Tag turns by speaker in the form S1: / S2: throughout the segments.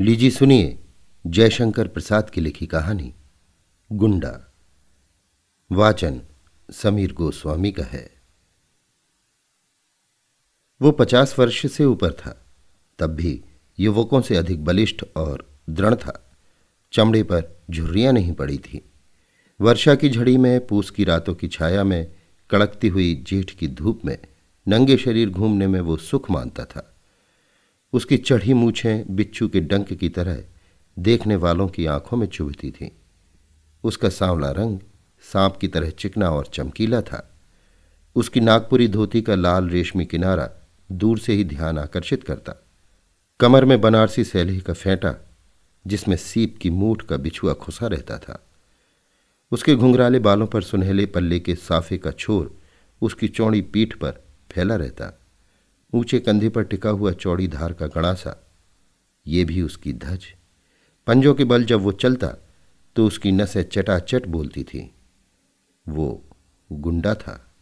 S1: लीजिए सुनिए जयशंकर प्रसाद की लिखी कहानी, गुंडा। वाचन समीर गोस्वामी का है। वो पचास वर्ष से ऊपर था, तब भी युवकों से अधिक बलिष्ठ और दृढ़ था। चमड़े पर झुर्रियाँ नहीं पड़ी थी। वर्षा की झड़ी में, पूस की रातों की छाया में, कड़कती हुई जेठ की धूप में, नंगे शरीर घूमने में वो सुख मानता था। उसकी चढ़ी मूछें बिच्छू के डंक की तरह देखने वालों की आँखों में चुभती थीं। उसका सांवला रंग सांप की तरह चिकना और चमकीला था। उसकी नागपुरी धोती का लाल रेशमी किनारा दूर से ही ध्यान आकर्षित करता। कमर में बनारसी सैली का फेंटा, जिसमें सीप की मूठ का बिछुआ खुसा रहता था। उसके घुंघराले बालों पर सुनहले पल्ले के साफे का छोर उसकी चौड़ी पीठ पर फैला रहता। ऊँचे कंधे पर टिका हुआ चौड़ी धार का गड़ासा ये भी उसकी धज पंजों के बल जब वो चलता तो उसकी नसें चटाचट बोलती थी। वो गुंडा था।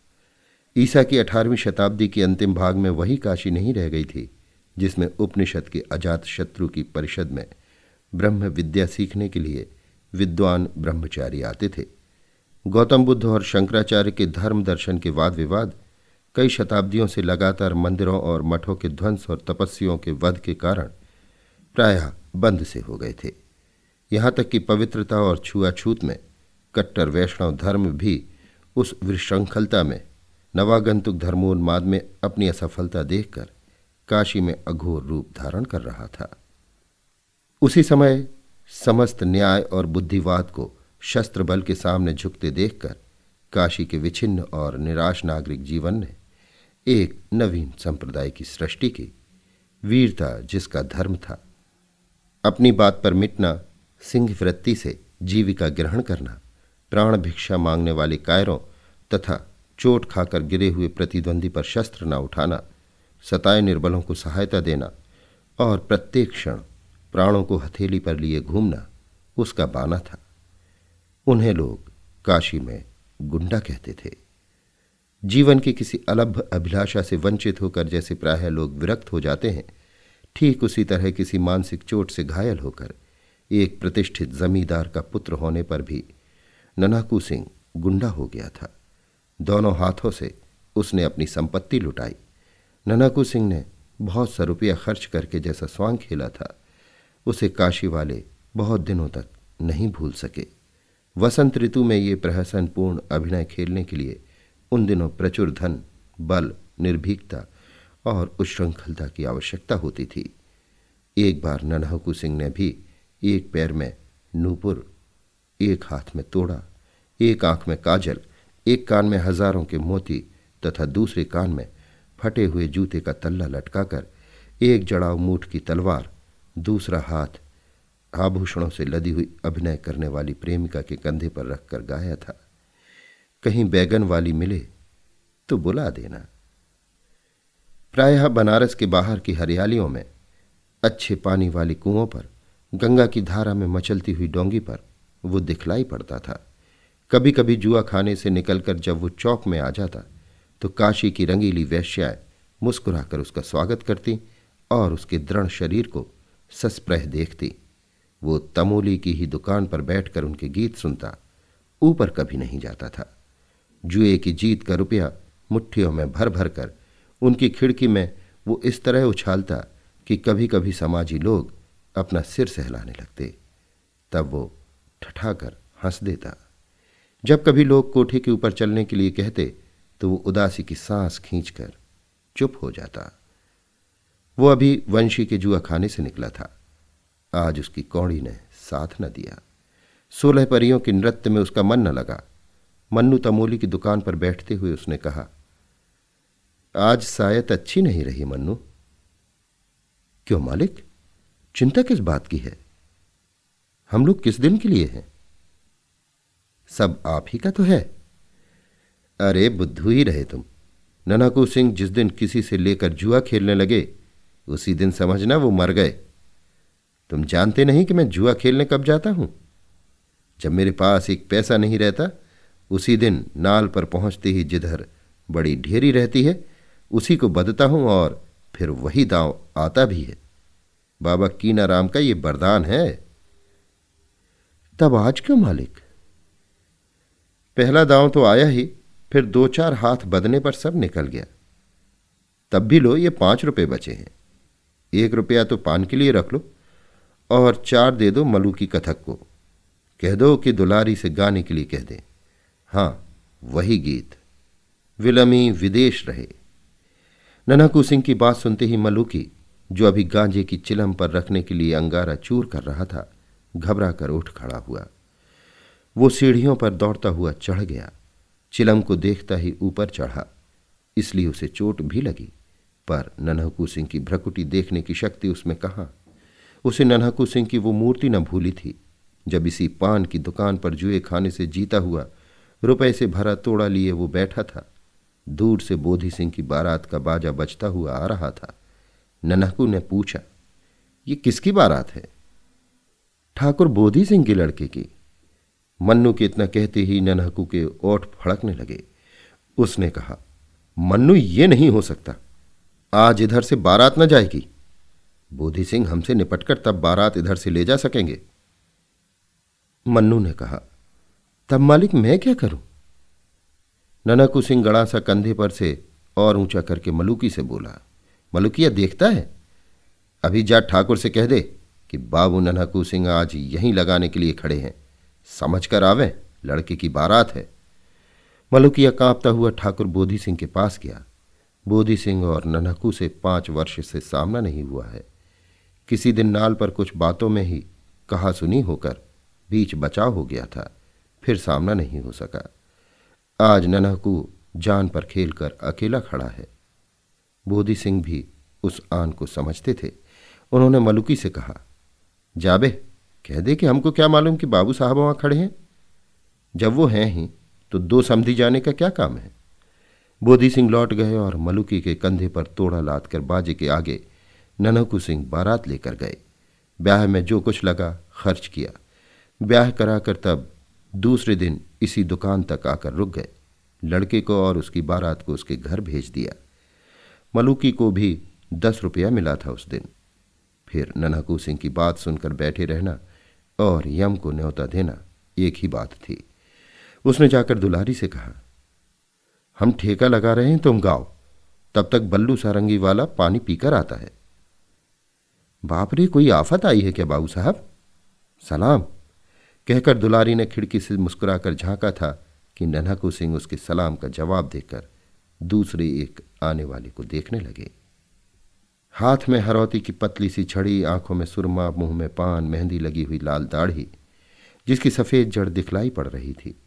S1: ईसा की अठारहवीं शताब्दी के अंतिम भाग में वही काशी नहीं रह गई थी, जिसमें उपनिषद के अजात शत्रु की परिषद में ब्रह्म विद्या सीखने के लिए विद्वान ब्रह्मचारी आते थे। गौतम बुद्ध और शंकराचार्य के धर्म दर्शन के वाद विवाद कई शताब्दियों से लगातार मंदिरों और मठों के ध्वंस और तपस्वियों के वध के कारण प्रायः बंद से हो गए थे। यहाँ तक कि पवित्रता और छुआछूत में कट्टर वैष्णव धर्म भी उस विशृंखलता में, नवागंतुक धर्मोन्माद में अपनी असफलता देखकर काशी में अघोर रूप धारण कर रहा था। उसी समय समस्त न्याय और बुद्धिवाद को शस्त्र बल के सामने झुकते देखकर काशी के विच्छिन्न और निराश नागरिक जीवन ने एक नवीन संप्रदाय की सृष्टि की वीरता जिसका धर्म था। अपनी बात पर मिटना सिंह वृत्ति से जीविका ग्रहण करना, प्राण भिक्षा मांगने वाले कायरों तथा चोट खाकर गिरे हुए प्रतिद्वंदी पर शस्त्र न उठाना, सताए निर्बलों को सहायता देना और प्रत्येक क्षण प्राणों को हथेली पर लिए घूमना उसका बाना था। उन्हें लोग काशी में गुंडा कहते थे। जीवन की किसी अलभ अभिलाषा से वंचित होकर जैसे प्राय लोग विरक्त हो जाते हैं, ठीक उसी तरह किसी मानसिक चोट से घायल होकर एक प्रतिष्ठित जमींदार का पुत्र होने पर भी ननाकू सिंह गुंडा हो गया था। दोनों हाथों से उसने अपनी संपत्ति लुटाई। ननाकू सिंह ने बहुत सा रुपया खर्च करके जैसा स्वांग खेला था, उसे काशी वाले बहुत दिनों तक नहीं भूल सके। वसंत ऋतु में ये प्रहसनपूर्ण अभिनय खेलने के लिए उन दिनों प्रचुर धन, बल, निर्भीकता और उश्रृंखलता की आवश्यकता होती थी। एक बार ननहकू सिंह ने भी एक पैर में नूपुर, एक हाथ में तोड़ा, एक आँख में काजल, एक कान में हज़ारों के मोती तथा दूसरे कान में फटे हुए जूते का तल्ला लटकाकर एक जड़ाव मूठ की तलवार, दूसरा हाथ आभूषणों से लदी हुई अभिनय करने वाली प्रेमिका के कंधे पर रखकर गाया था। कहीं बैगन वाली मिले तो बुला देना। प्रायः बनारस के बाहर की हरियालियों में, अच्छे पानी वाली कुओं पर, गंगा की धारा में मचलती हुई डोंगी पर, वो दिखलाई पड़ता था। कभी कभी जुआ खाने से निकलकर जब वो चौक में आ जाता तो काशी की रंगीली वैश्याएँ मुस्कुराकर उसका स्वागत करती और उसके दृढ़ शरीर को सस्प्रह देखती। वो तमोली की ही दुकान पर बैठकर उनके गीत सुनता, ऊपर कभी नहीं जाता था। जुए की जीत का रुपया मुट्ठियों में भर भर कर उनकी खिड़की में वो इस तरह उछालता कि कभी कभी समाजी लोग अपना सिर सहलाने लगते। तब वो ठठाकर हंस देता। जब कभी लोग कोठे के ऊपर चलने के लिए कहते तो वो उदासी की सांस खींचकर चुप हो जाता। वो अभी वंशी के जुआ खाने से निकला था। आज उसकी कौड़ी ने साथ न दिया। सोलह परियों के नृत्य में उसका मन न लगा। मन्नू तमोली की दुकान पर बैठते हुए उसने कहा, आज शायद अच्छी नहीं रही मन्नू। क्यों मालिक? चिंता किस बात की है? हम लोग किस दिन के लिए हैं? सब आप ही का तो है। अरे, बुद्धू ही रहे तुम। ननाकू सिंह जिस दिन किसी से लेकर जुआ खेलने लगे, उसी दिन समझना वो मर गए। तुम जानते नहीं कि मैं जुआ खेलने कब जाता हूँ? जब मेरे पास एक पैसा नहीं रहता उसी दिन नाल पर पहुँचते ही जिधर बड़ी ढेरी रहती है, उसी को बदता हूँ और फिर वही दांव आता भी है। बाबा कीना राम का ये वरदान है। तब आज क्यों मालिक? पहला दांव तो आया ही, फिर दो चार हाथ बदने पर सब निकल गया। तब भी लो, ये पाँच रुपए बचे हैं। एक रुपया तो पान के लिए रख लो और चार दे दो मलू की कथक को। कह दो कि दुलारी से गाने के लिए कह दे। हाँ, वही गीत। विलमी विदेश रहे। ननकू सिंह की बात सुनते ही मलू की जो अभी गांजे की चिलम पर रखने के लिए अंगारा चूर कर रहा था, घबरा कर उठ खड़ा हुआ। वो सीढ़ियों पर दौड़ता हुआ चढ़ गया। चिलम को देखता ही ऊपर चढ़ा। इसलिए उसे चोट भी लगी। पर नन्हकू सिंह की भ्रकुटी देखने की शक्ति उसमें कहा? उसे नन्हकू सिंह की वो मूर्ति न भूली थी। जब इसी पान की दुकान पर जुए खाने से जीता हुआ रुपए से भरा तोड़ा लिए वो बैठा था। दूर से बोधी सिंह की बारात का बाजा बजता हुआ आ रहा था। नन्हकू ने पूछा, ये किसकी बारात है? ठाकुर बोधी सिंह के लड़के की। मन्नू के इतना कहते ही ननहकू के ओठ फड़कने लगे। उसने कहा, मन्नू, ये नहीं हो सकता। आज इधर से बारात न जाएगी। बोधी सिंह हमसे निपटकर तब बारात इधर से ले जा सकेंगे। मन्नू ने कहा तब मालिक मैं क्या करूँ? ननकू सिंह गड़ा सा कंधे पर से और ऊँचा करके मलुकी से बोला, मलुकिया, देखता है? अभी जा ठाकुर से कह दे कि बाबू ननकू सिंह आज यहीं लगाने के लिए खड़े हैं। समझ कर आवे, लड़के की बारात है। मलुकिया कांपता हुआ ठाकुर बोधी सिंह के पास गया। बोधी सिंह और ननकू से पाँच वर्ष से सामना नहीं हुआ है। किसी दिन नाल पर कुछ बातों में ही कहा सुनी होकर बीच बचाव हो गया था। फिर सामना नहीं हो सका। आज ननहकू जान पर खेलकर अकेला खड़ा है। बोधी सिंह भी उस आन को समझते थे। उन्होंने मलुकी से कहा, जाबे, कह दे कि हमको क्या मालूम कि बाबू साहब वहाँ खड़े हैं? जब वो हैं ही तो दो समझी जाने का क्या काम है? बोधी सिंह लौट गए और मलुकी के कंधे पर तोड़ा लाद कर बाजे के आगे ननकू सिंह बारात लेकर गए। ब्याह में जो कुछ लगा, खर्च किया। ब्याह कराकर तब दूसरे दिन इसी दुकान तक आकर रुक गए। लड़के को और उसकी बारात को उसके घर भेज दिया। मलूकी को भी दस रुपया मिला था उस दिन। फिर ननकू सिंह की बात सुनकर बैठे रहना और यम को न्योता देना एक ही बात थी। उसने जाकर दुलारी से कहा, हम ठेका लगा रहे हैं तुम गाओ। तब तक बल्लू सारंगी वाला पानी पीकर आता है। बाप रे, कोई आफत आई है क्या बाबू साहब? सलाम। कहकर दुलारी ने खिड़की से मुस्कुराकर झांका था कि नन्हकू सिंह उसके सलाम का जवाब देकर दूसरे एक आने वाले को देखने लगे। हाथ में हरौती की पतली सी छड़ी, आँखों में सुरमा, मुँह में पान, मेहंदी लगी हुई लाल दाढ़ी, जिसकी सफ़ेद जड़ दिखलाई पड़ रही थी।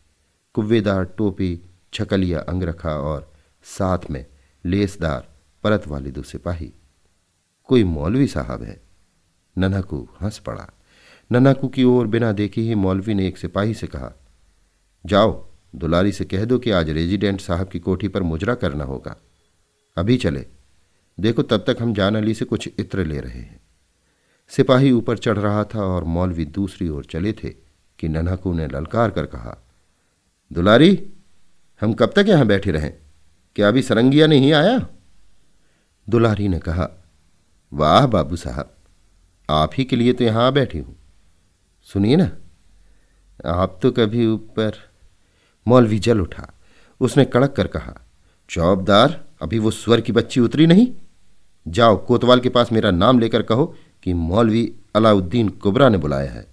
S1: कुव्वेदार टोपी, छकलिया अंगरखा और साथ में लेसदार परत वाले दो सिपाही कोई मौलवी साहब है? नन्हकू हंस पड़ा। नन्हकू की ओर बिना देखे ही मौलवी ने एक सिपाही से कहा, जाओ, दुलारी से कह दो कि आज रेजिडेंट साहब की कोठी पर मुजरा करना होगा। अभी चले। देखो तब तक हम जान अली से कुछ इत्र ले रहे हैं। सिपाही ऊपर चढ़ रहा था और मौलवी दूसरी ओर चले थे कि नन्हकू ने ललकार कर कहा, दुलारी, हम कब तक यहाँ बैठे रहें? क्या अभी सरंगिया नहीं आया? दुलारी ने कहा, वाह बाबू साहब, आप ही के लिए तो यहाँ बैठी हूँ। सुनिए ना, आप तो कभी ऊपर मौलवी जल उठा। उसने कड़क कर कहा, चौबदार, अभी वो स्वर की बच्ची उतरी नहीं? जाओ, कोतवाल के पास मेरा नाम लेकर कहो कि मौलवी अलाउद्दीन कुबरा ने बुलाया है।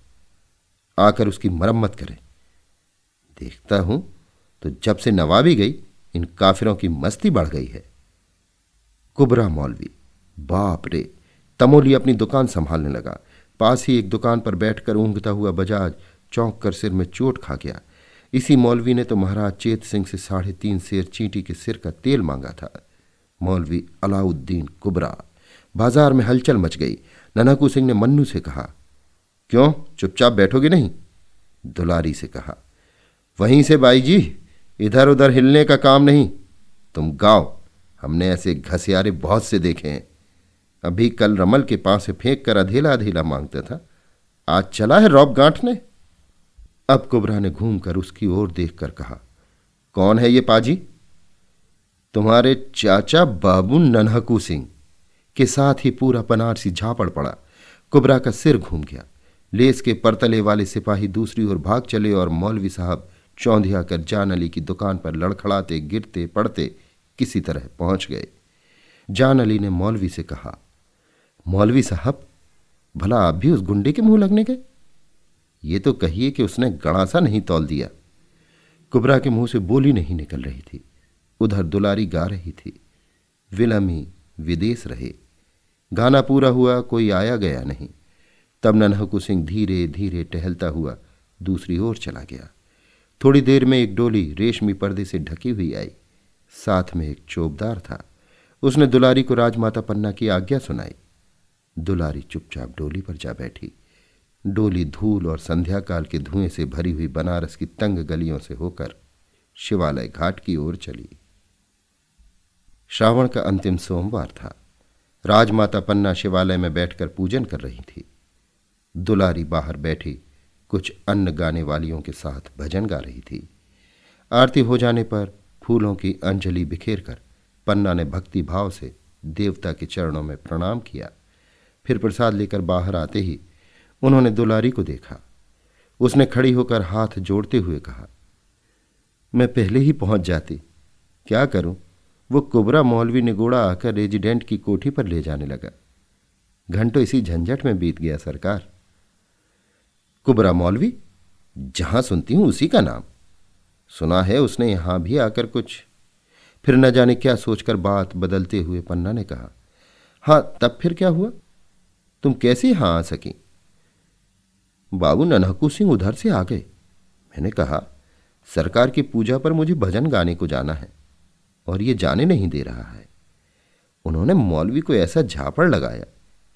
S1: आकर उसकी मरम्मत करें। देखता हूँ तो जब से नवाबी गई, इन काफिरों की मस्ती बढ़ गई है। कुबरा मौलवी, बाप रे, तमोली अपनी दुकान संभालने लगा। पास ही एक दुकान पर बैठकर ऊँगता हुआ बजाज चौंक कर सिर में चोट खा गया। इसी मौलवी ने तो महाराज चेत सिंह से साढ़े तीन शेर चींटी के सिर का तेल मांगा था। मौलवी अलाउद्दीन कुबरा, बाज़ार में हलचल मच गई। ननाकू सिंह ने मन्नू से कहा, क्यों, चुपचाप बैठोगे नहीं? दुलारी से कहा, वहीं से बाई जी इधर उधर हिलने का काम नहीं। तुम गाओ, हमने ऐसे घसियारे बहुत से देखे हैं। अभी कल रमल के पास से फेंक कर अधेला अधेला माँगता था। आज चला है रॉब गांठ ने अब कुबरा ने घूमकर उसकी ओर देखकर कहा, कौन है ये पाजी? तुम्हारे चाचा बाबू नन्हकू सिंह। के साथ ही पूरा पनारसी झापड़ पड़ा। कुबरा का सिर घूम गया। लेस के परतले वाले सिपाही दूसरी ओर भाग चले और मौलवी साहब चौंधिया कर जान अली की दुकान पर लड़खड़ाते, गिरते, पड़ते किसी तरह पहुँच गए। जान अली ने मौलवी से कहा मौलवी साहब, भला आप भी उस गुंडे के मुँह लगने गए? ये तो कहिए कि उसने गड़ासा नहीं तोल दिया। कुबरा के मुँह से बोली नहीं निकल रही थी। उधर दुलारी गा रही थी। विलमी विदेश रहे। गाना पूरा हुआ, कोई आया गया नहीं। तब नन्हकू सिंह धीरे धीरे टहलता हुआ दूसरी ओर चला गया। थोड़ी देर में एक डोली रेशमी पर्दे से ढकी हुई आई। साथ में एक चौबदार था। उसने दुलारी को राजमाता पन्ना की आज्ञा सुनाई। दुलारी चुपचाप डोली पर जा बैठी। डोली धूल और संध्या काल के धुएँ से भरी हुई बनारस की तंग गलियों से होकर शिवालय घाट की ओर चली। श्रावण का अंतिम सोमवार था। राजमाता पन्ना शिवालय में बैठकर पूजन कर रही थी। दुलारी बाहर बैठी कुछ अन्न गाने वालियों के साथ भजन गा रही थी। आरती हो जाने पर फूलों की अंजलि बिखेर कर पन्ना ने भक्ति भाव से देवता के चरणों में प्रणाम किया। फिर प्रसाद लेकर बाहर आते ही उन्होंने दुलारी को देखा। उसने खड़ी होकर हाथ जोड़ते हुए कहा, मैं पहले ही पहुँच जाती। क्या करूँ? वो कुबरा मौलवी निगोड़ा आकर रेजिडेंट की कोठी पर ले जाने लगा। घंटों इसी झंझट में बीत गया सरकार। कुबरा मौलवी, जहाँ सुनती हूँ उसी का नाम। सुना है उसने यहाँ भी आकर कुछ। फिर न जाने क्या सोचकर बात बदलते हुए पन्ना ने कहा, हाँ, तब फिर क्या हुआ? तुम कैसे यहाँ आ सकी? बाबू ननहकू सिंह उधर से आ गए। मैंने कहा, सरकार की पूजा पर मुझे भजन गाने को जाना है, और ये जाने नहीं दे रहा है। उन्होंने मौलवी को ऐसा झापड़ लगाया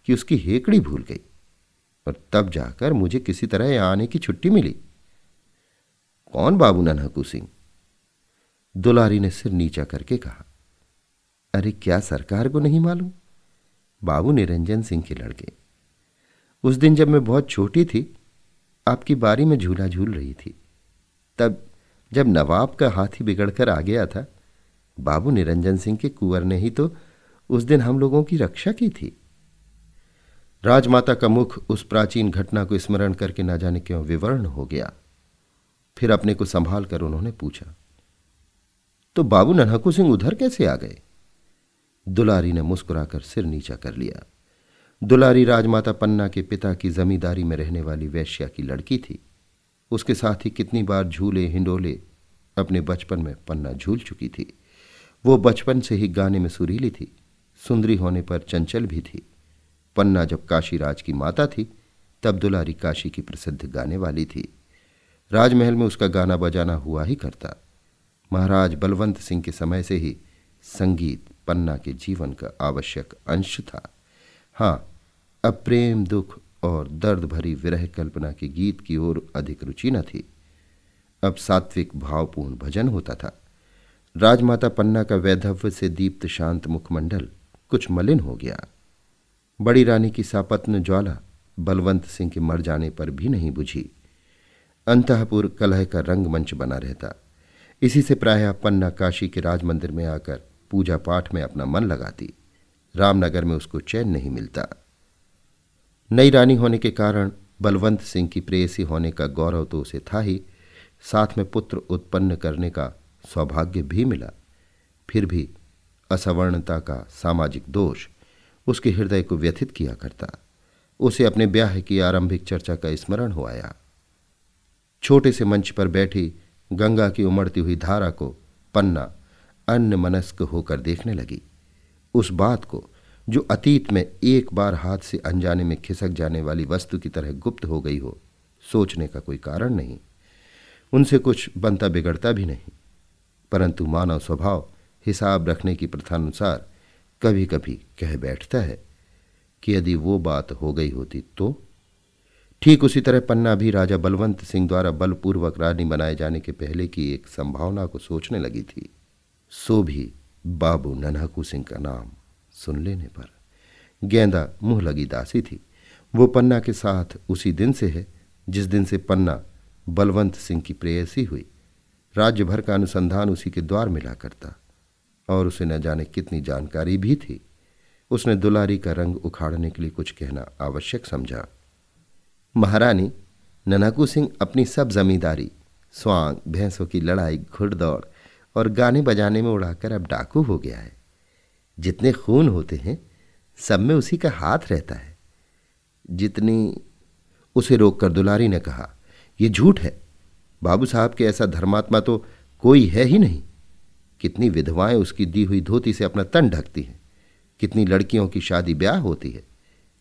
S1: कि उसकी हेकड़ी भूल गई, और तब जाकर मुझे किसी तरह आने की छुट्टी मिली। कौन बाबू ननहकू सिंह? दुलारी ने सिर नीचा करके कहा, अरे क्या सरकार को नहीं मालूम? बाबू निरंजन सिंह के लड़के। उस दिन जब मैं बहुत छोटी थी, आपकी बारी में झूला झूल रही थी। तब जब नवाब का हाथी बिगड़कर आ गया था, बाबू निरंजन सिंह के कुंवर ने ही तो उस दिन हम लोगों की रक्षा की थी। राजमाता का मुख उस प्राचीन घटना को स्मरण करके ना जाने क्यों विवर्ण हो गया। फिर अपने को संभाल कर उन्होंने पूछा तो बाबू नन्हकू सिंह उधर कैसे आ गए? दुलारी ने मुस्कुराकर सिर नीचा कर लिया। दुलारी राजमाता पन्ना के पिता की जमींदारी में रहने वाली वैश्या की लड़की थी। उसके साथ ही कितनी बार झूले हिंडोले अपने बचपन में पन्ना झूल चुकी थी। वो बचपन से ही गाने में सुरीली थी, सुंदरी होने पर चंचल भी थी। पन्ना जब काशीराज की माता थी, तब दुलारी काशी की प्रसिद्ध गाने वाली थी। राजमहल में उसका गाना बजाना हुआ ही करता। महाराज बलवंत सिंह के समय से ही संगीत पन्ना के जीवन का आवश्यक अंश था। हाँ अब प्रेम, दुख और दर्द भरी विरह कल्पना के गीत की ओर अधिक रुचि न थी। अब सात्विक भावपूर्ण भजन होता था। राजमाता पन्ना का वैधव्य से दीप्त शांत मुखमंडल कुछ मलिन हो गया। बड़ी रानी की सापत्न ज्वाला बलवंत सिंह के मर जाने पर भी नहीं बुझी। अंतपुर कलह का रंगमंच बना रहता। इसी से प्रायः पन्ना काशी के राज मंदिर में आकर पूजा पाठ में अपना मन लगाती। रामनगर में उसको चैन नहीं मिलता। नई रानी होने के कारण बलवंत सिंह की प्रेयसी होने का गौरव तो उसे था ही। साथ में पुत्र उत्पन्न करने का सौभाग्य भी मिला। फिर भी असवर्णता का सामाजिक दोष उसके हृदय को व्यथित किया करता। उसे अपने ब्याह की आरंभिक चर्चा का स्मरण हो आया। छोटे से मंच पर बैठी गंगा की उमड़ती हुई धारा को पन्ना अन्य मनस्क होकर देखने लगी। उस बात को, जो अतीत में एक बार हाथ से अनजाने में खिसक जाने वाली वस्तु की तरह गुप्त हो गई हो, सोचने का कोई कारण नहीं। उनसे कुछ बनता बिगड़ता भी नहीं। परंतु मानव स्वभाव, हिसाब रखने की प्रथानुसार कभी कभी कह बैठता है कि यदि वो बात हो गई होती तो? ठीक उसी तरह पन्ना भी राजा बलवंत सिंह द्वारा बलपूर्वक रानी बनाए जाने के पहले की एक संभावना को सोचने लगी थी। सो भी बाबू नन्हकू सिंह का नाम सुन लेने पर। गेंदा मुँह लगी दासी थी। वो पन्ना के साथ उसी दिन से है, जिस दिन से पन्ना बलवंत सिंह की प्रेयसी हुई। राज्य भर का अनुसंधान उसी के द्वार मिला करता, और उसे न जाने कितनी जानकारी भी थी। उसने दुलारी का रंग उखाड़ने के लिए कुछ कहना आवश्यक समझा। महारानी ननाकू सिंह अपनी सब जमींदारी, स्वांग, भैंसों की लड़ाई, घुड़दौड़ और गाने बजाने में उड़ाकर अब डाकू हो गया है। जितने खून होते हैं, सब में उसी का हाथ रहता है। जितनी उसे रोककर दुलारी ने कहा यह झूठ है। बाबू साहब के ऐसा धर्मात्मा तो कोई है ही नहीं। कितनी विधवाएँ उसकी दी हुई धोती से अपना तन ढकती हैं। कितनी लड़कियों की शादी ब्याह होती है।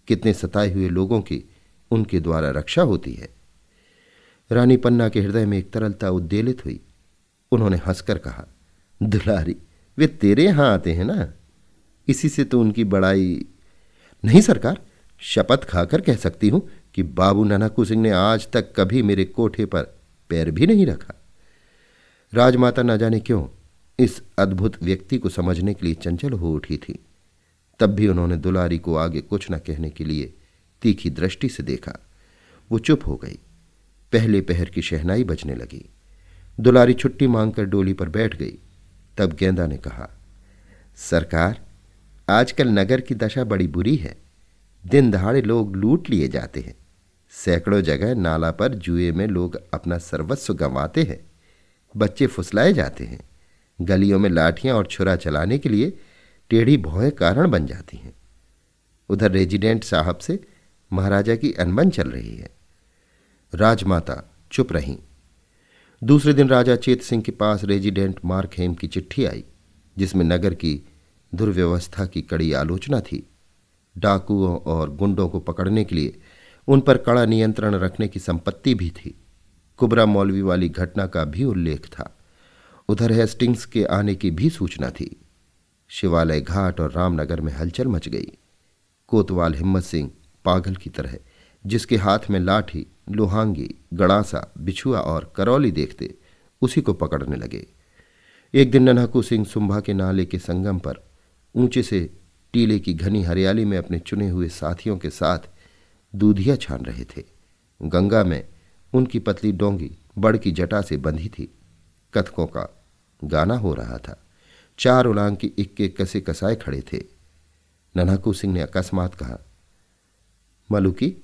S1: कितने सताए हुए लोगों की उनके द्वारा रक्षा होती है। रानी पन्ना के हृदय में एक तरलता उद्देलित हुई। उन्होंने हंसकर कहा, दुलारी, वे तेरे यहाँ आते हैं ना? इसी से तो उनकी बड़ाई नहीं, सरकार, शपथ खाकर कह सकती हूँ कि बाबू ननाकू सिंह ने आज तक कभी मेरे कोठे पर पैर भी नहीं रखा। राजमाता न जाने क्यों, इस अद्भुत व्यक्ति को समझने के लिए चंचल हो उठी थी। तब भी उन्होंने दुलारी को आगे कुछ न कहने के लिए तीखी दृष्टि से देखा। वो चुप हो गई, पहले पहर की शहनाई बजने लगी। दुलारी छुट्टी मांगकर डोली पर बैठ गई। तब गेंदा ने कहा, सरकार, आजकल नगर की दशा बड़ी बुरी है। दिन दहाड़े लोग लूट लिए जाते हैं। सैकड़ों जगह नाला पर जुए में लोग अपना सर्वस्व गंवाते हैं। बच्चे फुसलाए जाते हैं। गलियों में लाठियाँ और छुरा चलाने के लिए टेढ़ी भौएँ कारण बन जाती हैं। उधर रेजिडेंट साहब से महाराजा की अनबन चल रही है। राजमाता चुप रहीं। दूसरे दिन राजा चेत सिंह के पास रेजिडेंट मार्कहेम की चिट्ठी आई, जिसमें नगर की दुर्व्यवस्था की कड़ी आलोचना थी। डाकुओं और गुंडों को पकड़ने के लिए उन पर कड़ा नियंत्रण रखने की संपत्ति भी थी। कुबरा मौलवी वाली घटना का भी उल्लेख था। उधर हेस्टिंग्स के आने की भी सूचना थी। शिवालय घाट और रामनगर में हलचल मच गई। कोतवाल हिम्मत सिंह पागल की तरह, जिसके हाथ में लाठी लोहांगी, गड़ासा, बिछुआ और करौली देखते उसी को पकड़ने लगे। एक दिन नन्हाकू सिंह सुंभा के नाले के संगम पर ऊँचे से टीले की घनी हरियाली में अपने चुने हुए साथियों के साथ दूधिया छान रहे थे। गंगा में उनकी पतली डोंगी बड़ की जटा से बंधी थी। कथकों का गाना हो रहा था। चार उलांग की इक्के कसे कसाए खड़े थे। नन्हाकू सिंह ने अकस्मात कहा मलुकी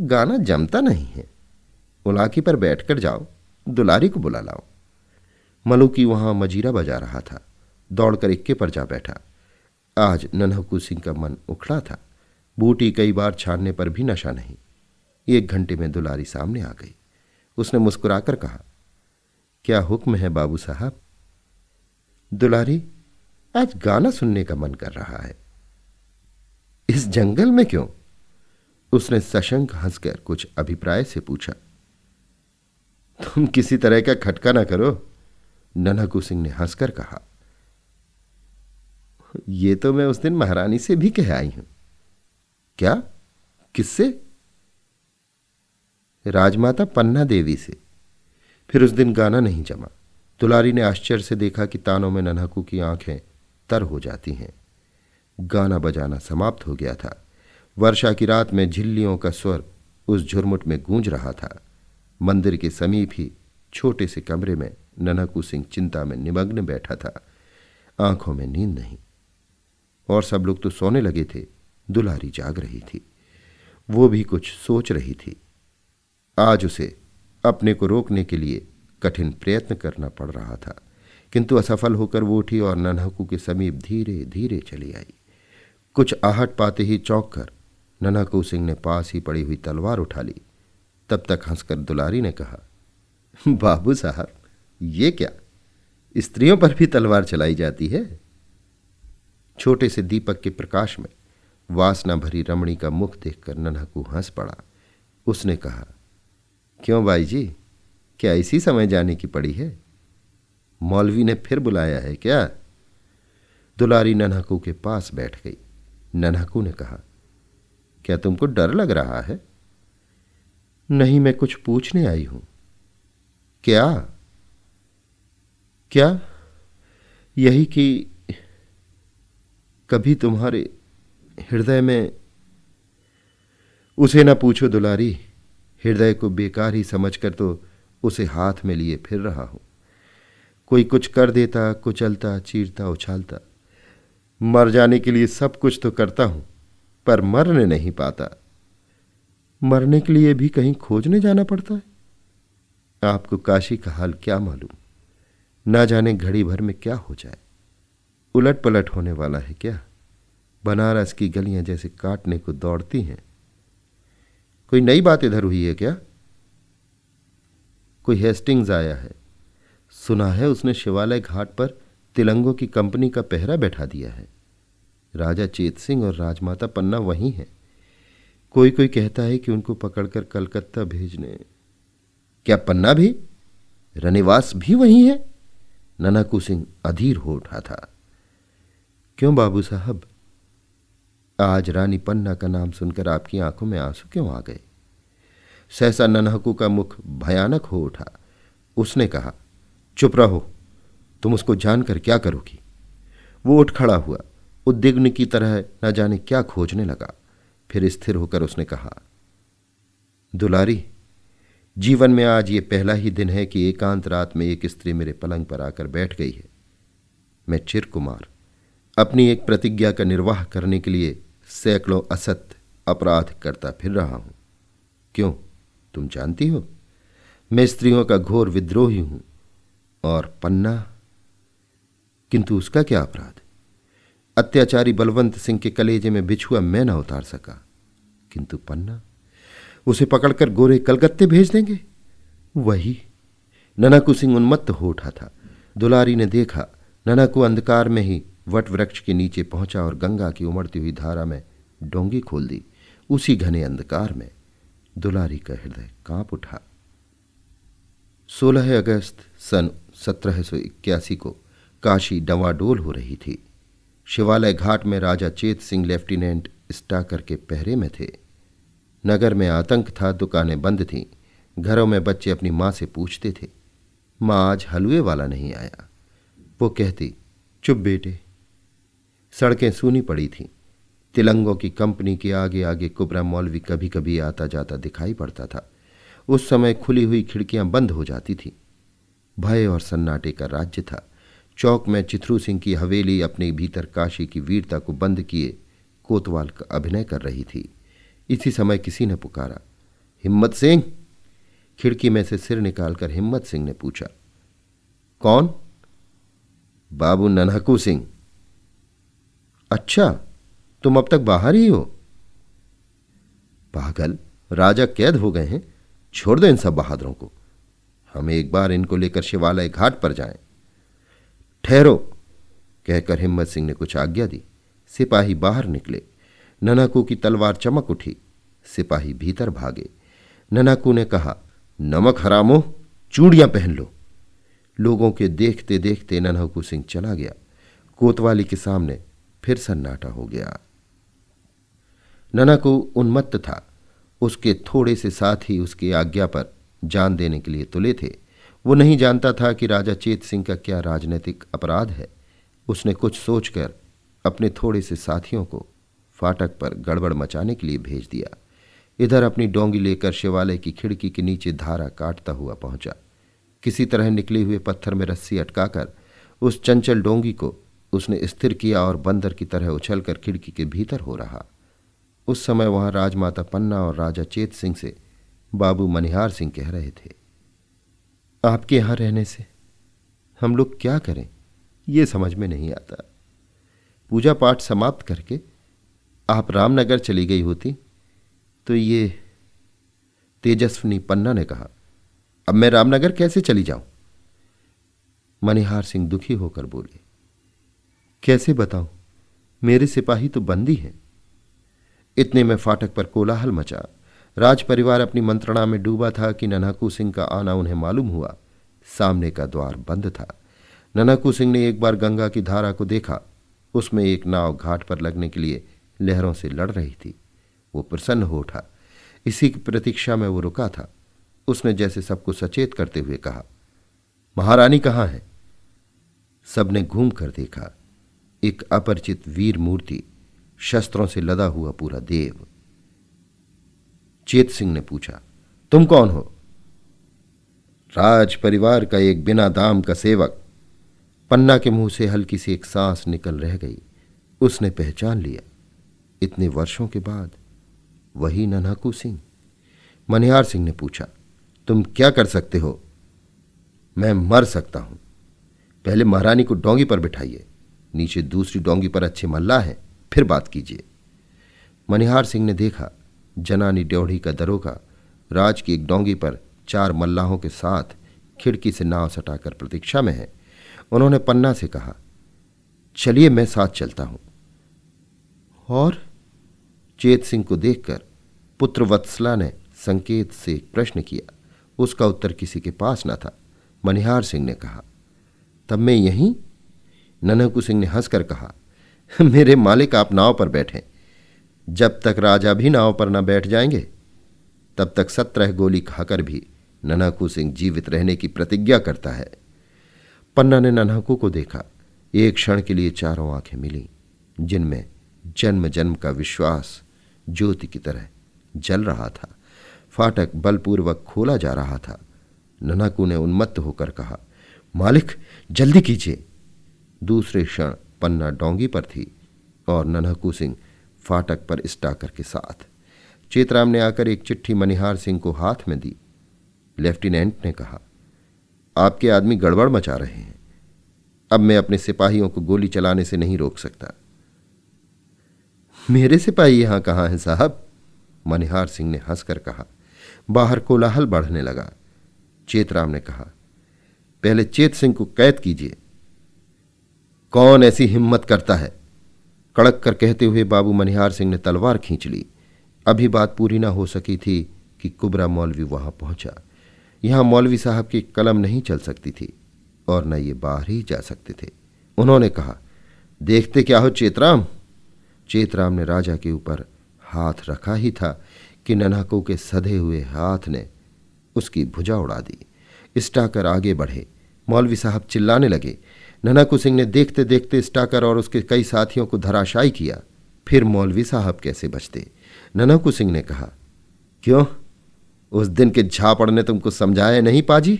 S1: गाना जमता नहीं है। उलाकी पर बैठकर जाओ, दुलारी को बुला लाओ। मलुकी वहाँ मजीरा बजा रहा था। दौड़कर इक्के पर जा बैठा। आज नन्हकू सिंह का मन उखड़ा था। बूटी कई बार छानने पर भी नशा नहीं। एक घंटे में दुलारी सामने आ गई। उसने मुस्कुराकर कहा, क्या हुक्म है बाबू साहब? दुलारी, आज गाना सुनने का मन कर रहा है। इस जंगल में क्यों? उसने सशंक हंसकर कुछ अभिप्राय से पूछा, तुम किसी तरह का खटका ना करो, ननकू सिंह ने हंसकर कहा। यह तो मैं उस दिन महारानी से भी कह आई हूँ। क्या? किससे? राजमाता पन्ना देवी से। फिर उस दिन गाना नहीं जमा। तुलारी ने आश्चर्य से देखा कि तानों में नन्हकू की आँखें तर हो जाती हैं। गाना बजाना समाप्त हो गया था। वर्षा की रात में झिल्लियों का स्वर उस झुरमुट में गूंज रहा था। मंदिर के समीप ही छोटे से कमरे में ननकू सिंह चिंता में निमग्न बैठा था। आँखों में नींद नहीं। और सब लोग तो सोने लगे थे, दुलारी जाग रही थी। वो भी कुछ सोच रही थी। आज उसे अपने को रोकने के लिए कठिन प्रयत्न करना पड़ रहा था, किंतु असफल होकर वो उठी और नन्हकू के समीप धीरे धीरे चली आई। कुछ आहट पाते ही चौंक कर ननाकू सिंह ने पास ही पड़ी हुई तलवार उठा ली। तब तक हंसकर दुलारी ने कहा, बाबू साहब, ये क्या? स्त्रियों पर भी तलवार चलाई जाती है? छोटे से दीपक के प्रकाश में वासना भरी रमणी का मुख देखकर नन्हकू हंस पड़ा। उसने कहा, क्यों भाई जी क्या इसी समय जाने की पड़ी है? मौलवी ने फिर बुलाया है क्या? दुलारी नन्हकू के पास बैठ गई। नन्हकू ने कहा क्या तुमको डर लग रहा है? नहीं, मैं कुछ पूछने आई हूँ। क्या? क्या? यही कि कभी तुम्हारे हृदय में उसे ना पूछो दुलारी, हृदय को बेकार ही समझकर तो उसे हाथ में लिए फिर रहा हूँ। कोई कुछ कर देता, कुचलता, चीरता, उछालता, मर जाने के लिए सब कुछ तो करता हूँ। पर मरने नहीं पाता। मरने के लिए भी कहीं खोजने जाना पड़ता है। आपको काशी का हाल क्या मालूम? ना जाने घड़ी भर में क्या हो जाए। उलट पलट होने वाला है क्या? बनारस की गलियाँ जैसे काटने को दौड़ती हैं। कोई नई बात इधर हुई है क्या? कोई हेस्टिंग्स आया है। सुना है उसने शिवालय घाट पर तिलंगों की कंपनी का पहरा बैठा दिया है। राजा चेत सिंह और राजमाता पन्ना वहीं हैं। कोई कोई कहता है कि उनको पकड़कर कलकत्ता भेजने। क्या पन्ना भी? रनिवास भी वहीं है? ननाकू सिंह अधीर हो उठा था। क्यों बाबू साहब? आज रानी पन्ना का नाम सुनकर आपकी आँखों में आँसू क्यों आ गए? सहसा ननहकू का मुख भयानक हो उठा। उसने कहा, चुप रहो, तुम उसको जानकर क्या करोगी? वो उठ खड़ा हुआ। उद्विग्न की तरह न जाने क्या खोजने लगा। फिर स्थिर होकर उसने कहा, दुलारी, जीवन में आज ये पहला ही दिन है कि एकांत रात में एक स्त्री मेरे पलंग पर आकर बैठ गई है। मैं चिर कुमार अपनी एक प्रतिज्ञा का निर्वाह करने के लिए सैकड़ों असत्य अपराध करता फिर रहा हूँ। क्यों? तुम जानती हो? मैं स्त्रियों का घोर विद्रोही हूँ और पन्ना, किंतु उसका क्या अपराध? अत्याचारी बलवंत सिंह के कलेजे में बिछुआ मैं न उतार सका। किंतु पन्ना, उसे पकड़कर गोरे कलकत्ते भेज देंगे? वही। ननाकू सिंह उन्मत्त हो उठा था। दुलारी ने देखा, ननाकू अंधकार में ही वट वृक्ष के नीचे पहुँचा और गंगा की उमड़ती हुई धारा में डोंगी खोल दी। उसी घने अंधकार में दुलारी का हृदय काँप उठा। 16 अगस्त सन सत्रह को काशी डवाडोल हो रही थी। शिवालय घाट में राजा चेत सिंह लेफ्टिनेंट स्टाकर के पहरे में थे। नगर में आतंक था, दुकानें बंद थीं, घरों में बच्चे अपनी माँ से पूछते थे। माँ आज हलवे वाला नहीं आया। वो कहती, चुप बेटे। सड़कें सूनी पड़ी थीं। तिलंगों की कंपनी के आगे आगे कुबरा मौलवी कभी कभी आता जाता दिखाई पड़ता था। उस समय खुली हुई खिड़कियाँ बंद हो जाती थी। भय और सन्नाटे का राज्य था। चौक में चित्रू सिंह की हवेली अपने भीतर काशी की वीरता को बंद किए कोतवाल का अभिनय कर रही थी। इसी समय किसी ने पुकारा, हिम्मत सिंह! खिड़की में से सिर निकालकर हिम्मत सिंह ने पूछा, कौन? बाबू नन्हकू सिंह. अच्छा तुम अब तक बाहर ही हो? पागल, राजा कैद हो गए हैं, छोड़ दो इन सब बहादुरों को। हम एक बार इनको लेकर शिवालय घाट पर जाएँ। ठहरो। कहकर हिम्मत सिंह ने कुछ आज्ञा दी। सिपाही बाहर निकले। ननाकू की तलवार चमक उठी। सिपाही भीतर भागे। ननाकू ने कहा, नमक हरामो, चूड़ियाँ पहन लो। लोगों के देखते देखते ननहकू सिंह चला गया। कोतवाली के सामने फिर सन्नाटा हो गया। ननकू उन्मत्त था। उसके थोड़े से साथ ही उसकी आज्ञा पर जान देने के लिए तुले थे। वो नहीं जानता था कि राजा चेत सिंह का क्या राजनीतिक अपराध है। उसने कुछ सोचकर अपने थोड़े से साथियों को फाटक पर गड़बड़ मचाने के लिए भेज दिया। इधर अपनी डोंगी लेकर शिवालय की खिड़की के नीचे धारा काटता हुआ पहुँचा। किसी तरह निकले हुए पत्थर में रस्सी अटकाकर उस चंचल डोंगी को उसने स्थिर किया और बंदर की तरह उछलकर खिड़की के भीतर हो रहा। उस समय वहाँ राजमाता पन्ना और राजा चेत सिंह से बाबू मनिहार सिंह कह रहे थे। आपके यहाँ रहने से। हम लोग क्या करें? ये समझ में नहीं आता। पूजा पाठ समाप्त करके आप रामनगर चली गई होती तो ये तेजस्वनी पन्ना ने कहा, अब मैं रामनगर कैसे चली जाऊँ? मनिहार सिंह दुखी होकर बोले, कैसे बताऊँ? मेरे सिपाही तो बंदी हैं। इतने में फाटक पर कोलाहल मचा। राज परिवार अपनी मंत्रणा में डूबा था कि नन्हकू सिंह का आना उन्हें मालूम हुआ। सामने का द्वार बंद था। नन्हकू सिंह ने एक बार गंगा की धारा को देखा। उसमें एक नाव घाट पर लगने के लिए लहरों से लड़ रही थी। वो प्रसन्न हो उठा। इसी की प्रतीक्षा में वो रुका था। उसने जैसे सबको सचेत करते हुए कहा, महारानी कहाँ है? सबने घूम कर देखा। एक अपरिचित वीर मूर्ति शस्त्रों से लदा हुआ पूरा देव। चेत सिंह ने पूछा, तुम कौन हो? राज परिवार का एक बिना दाम का सेवक। पन्ना के मुँह से हल्की सी एक सांस निकल रह गई। उसने पहचान लिया। इतने वर्षों के बाद वही नन्हाकू सिंह। मनिहार सिंह ने पूछा, तुम क्या कर सकते हो? मैं मर सकता हूँ। पहले महारानी को डोंगी पर बिठाइए। नीचे दूसरी डोंगी पर अच्छे मल्ला है। फिर बात कीजिए। मनिहार सिंह ने देखा जनानी ड्योढ़ी का दरोगा राज की एक डोंगी पर चार मल्लाहों के साथ खिड़की से नाव सटाकर प्रतीक्षा में है। उन्होंने पन्ना से कहा, चलिए मैं साथ चलता हूँ। और चेत सिंह को देखकर पुत्र वत्सला ने संकेत से एक प्रश्न किया। उसका उत्तर किसी के पास न था। मनिहार सिंह ने कहा, तब मैं यहीं? ननकू सिंह ने हंसकर कहा, मेरे मालिक आप नाव पर बैठे। जब तक राजा भी नाव पर न बैठ जाएँगे, तब तक सत्रह गोली खाकर भी नन्हाकू सिंह जीवित रहने की प्रतिज्ञा करता है। पन्ना ने नन्हाकू को देखा। एक क्षण के लिए चारों आँखें मिली, जिनमें जन्म जन्म का विश्वास ज्योति की तरह जल रहा था। फाटक बलपूर्वक खोला जा रहा था। नन्हाकू ने उन्मत्त होकर कहा, मालिक, जल्दी कीजिए। दूसरे क्षण पन्ना डोंगी पर थी और नन्हकू सिंह फाटक पर स्टाकर के साथ। चेतराम ने आकर एक चिट्ठी मनिहार सिंह को हाथ में दी। लेफ्टिनेंट ने कहा, आपके आदमी गड़बड़ मचा रहे हैं। अब मैं अपने सिपाहियों को गोली चलाने से नहीं रोक सकता। मेरे सिपाही यहाँ कहाँ हैं साहब? मनिहार सिंह ने हंसकर कहा। बाहर कोलाहल बढ़ने लगा। चेतराम ने कहा, पहले चेत सिंह को कैद कीजिए। कौन ऐसी हिम्मत करता है? कड़क कर कहते हुए बाबू मनिहार सिंह ने तलवार खींच ली। अभी बात पूरी ना हो सकी थी कि कुबरा मौलवी वहाँ पहुँचा। यहाँ मौलवी साहब की कलम नहीं चल सकती थी और न ये बाहर ही जा सकते थे। उन्होंने कहा, देखते क्या हो चेतराम? चेतराम ने राजा के ऊपर हाथ रखा ही था कि नन्हाको के सधे हुए हाथ ने उसकी भुजा उड़ा दी। स्टाकर आगे बढ़े। मौलवी साहब चिल्लाने लगे ननाकू सिंह ने देखते देखते स्टाकर और उसके कई साथियों को धराशायी किया। फिर मौलवी साहब कैसे बचते? ननाकू सिंह ने कहा, क्यों? उस दिन के झापड़ ने तुमको समझाया नहीं, पाजी?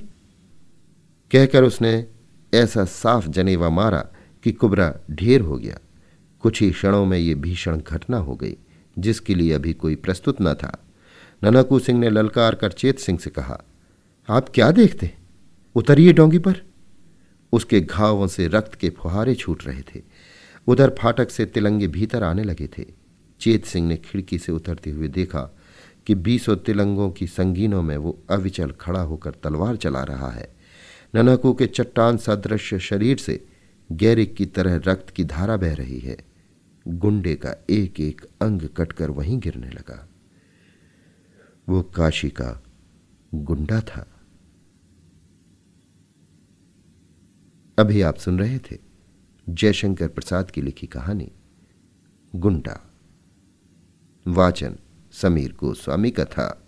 S1: कहकर उसने ऐसा साफ़ जनेवा मारा कि कुबरा ढेर हो गया। कुछ ही क्षणों में ये भीषण घटना हो गई, जिसके लिए अभी कोई प्रस्तुत न था। ननाकू सिंह ने ललकार कर चेत सिंह से कहा, आप क्या देखते? उतरिए डोंगी पर। उसके घावों से रक्त के फुहारे छूट रहे थे। उधर फाटक से तिलंगे भीतर आने लगे थे। चेत सिंह ने खिड़की से उतरते हुए देखा कि बीसों तिलंगों की संगीनों में वो अविचल खड़ा होकर तलवार चला रहा है। ननकू के चट्टान सदृश शरीर से गैरिक की तरह रक्त की धारा बह रही है। गुंडे का एक एक अंग कटकर वहीं गिरने लगा। वो काशी का गुंडा था। अभी आप सुन रहे थे जयशंकर प्रसाद की लिखी कहानी, गुंडा। वाचन, समीर गोस्वामी का था